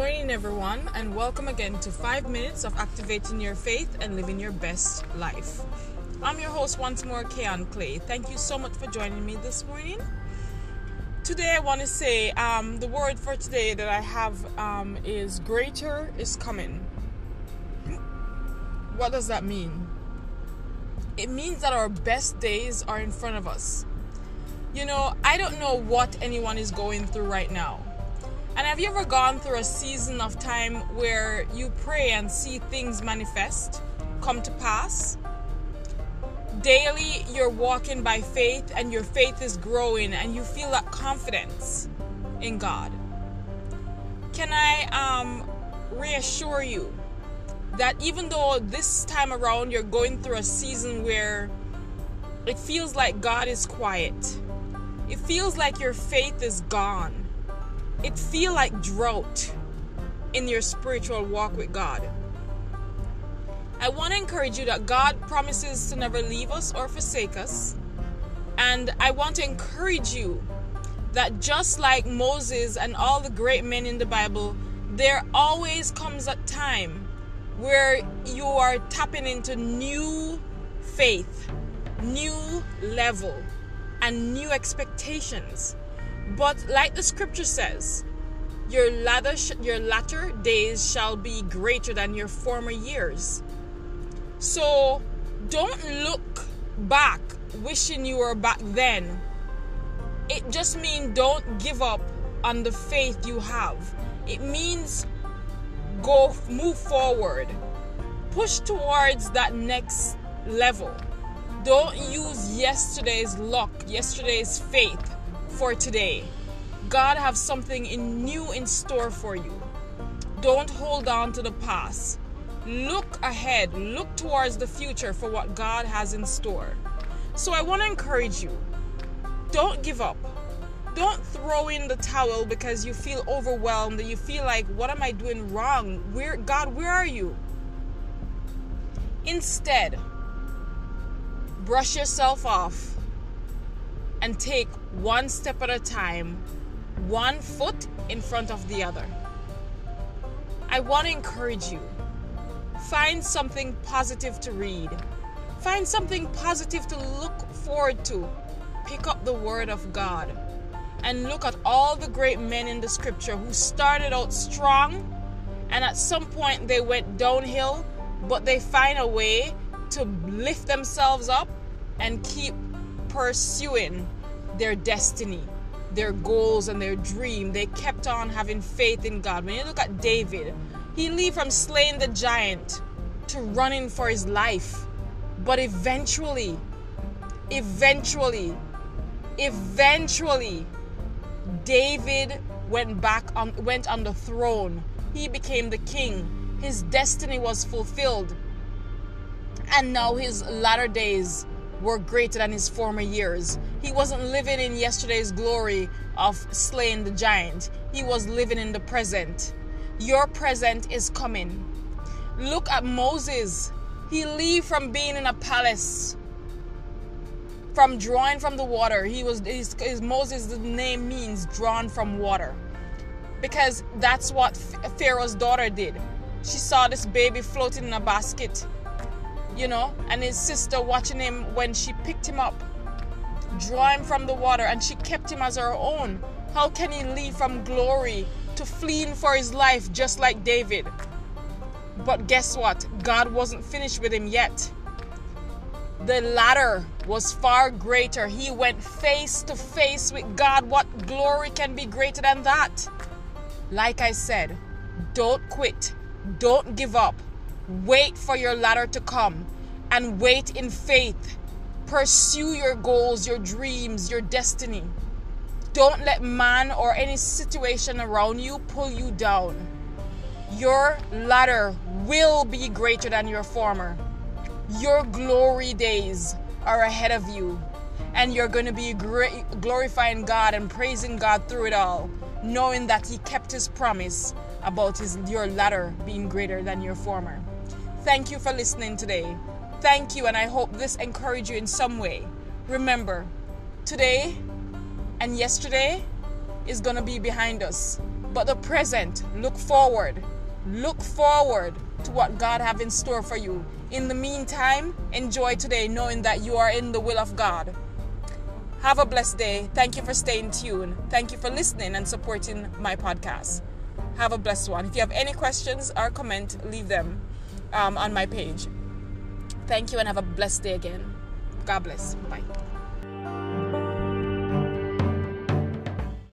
morning, everyone, and welcome again to 5 Minutes of Activating Your Faith and Living Your Best Life. I'm your host once more, Kayon Clay. Thank you so much for joining me this morning. Today, I want to say um, the word for today that I have um, is greater is coming. What does that mean? It means that our best days are in front of us. You know, I don't know what anyone is going through right now and have you ever gone through a season of time where you pray and see things manifest, come to pass? Daily, you're walking by faith and your faith is growing and you feel that confidence in God. Can I um, reassure you that even though this time around you're going through a season where it feels like God is quiet, it feels like your faith is gone it feel like drought in your spiritual walk with God. I want to encourage you that God promises to never leave us or forsake us. And I want to encourage you that just like Moses and all the great men in the Bible, there always comes a time where you are tapping into new faith, new level, and new expectations. But like the scripture says, your latter, your latter days shall be greater than your former years. So don't look back wishing you were back then. It just means don't give up on the faith you have. It means go move forward. Push towards that next level. Don't use yesterday's luck, yesterday's faith for today. God have something in new in store for you. Don't hold on to the past. Look ahead, look towards the future for what God has in store. So I want to encourage you. Don't give up. Don't throw in the towel because you feel overwhelmed and you feel like what am I doing wrong? Where God, where are you? Instead, brush yourself off and take one step at a time, one foot in front of the other. I want to encourage you. Find something positive to read. Find something positive to look forward to. Pick up the Word of God and look at all the great men in the scripture who started out strong and at some point they went downhill, but they find a way to lift themselves up and keep pursuing their destiny, their goals, and their dream. They kept on having faith in God. When you look at David, he leave from slaying the giant to running for his life. But eventually, eventually, eventually, David went back on went on the throne. He became the king. His destiny was fulfilled. And now his latter days were greater than his former years. He wasn't living in yesterday's glory of slaying the giant, he was living in the present. Your present is coming. Look at Moses. He leave from being in a palace, from drawing from the water. He was his, his Moses. Name means drawn from water, because that's what Pharaoh's daughter did. She saw this baby floating in a basket you know, and his sister watching him when she picked him up, draw him from the water, and she kept him as her own. How can he leave from glory to fleeing for his life just like David? But guess what? God wasn't finished with him yet. The latter was far greater. He went face to face with God. What glory can be greater than that? Like I said, don't quit, don't give up. Wait for your latter to come and wait in faith. Pursue your goals, your dreams, your destiny. Don't let man or any situation around you pull you down. Your latter will be greater than your former. Your glory days are ahead of you, and you're going to be great, glorifying God and praising God through it all, knowing that He kept His promise about his, your latter being greater than your former. Thank you for listening today. Thank you, and I hope this encouraged you in some way. Remember, today and yesterday is going to be behind us. but the present. Look forward. Look forward to what God have in store for you. In the meantime, enjoy today knowing that you are in the will of God. Have a blessed day. Thank you for staying tuned. Thank you for listening and supporting my podcast. Have a blessed one. If you have any questions or comment, leave them um, on my page. Thank you and have a blessed day again. God bless. Bye.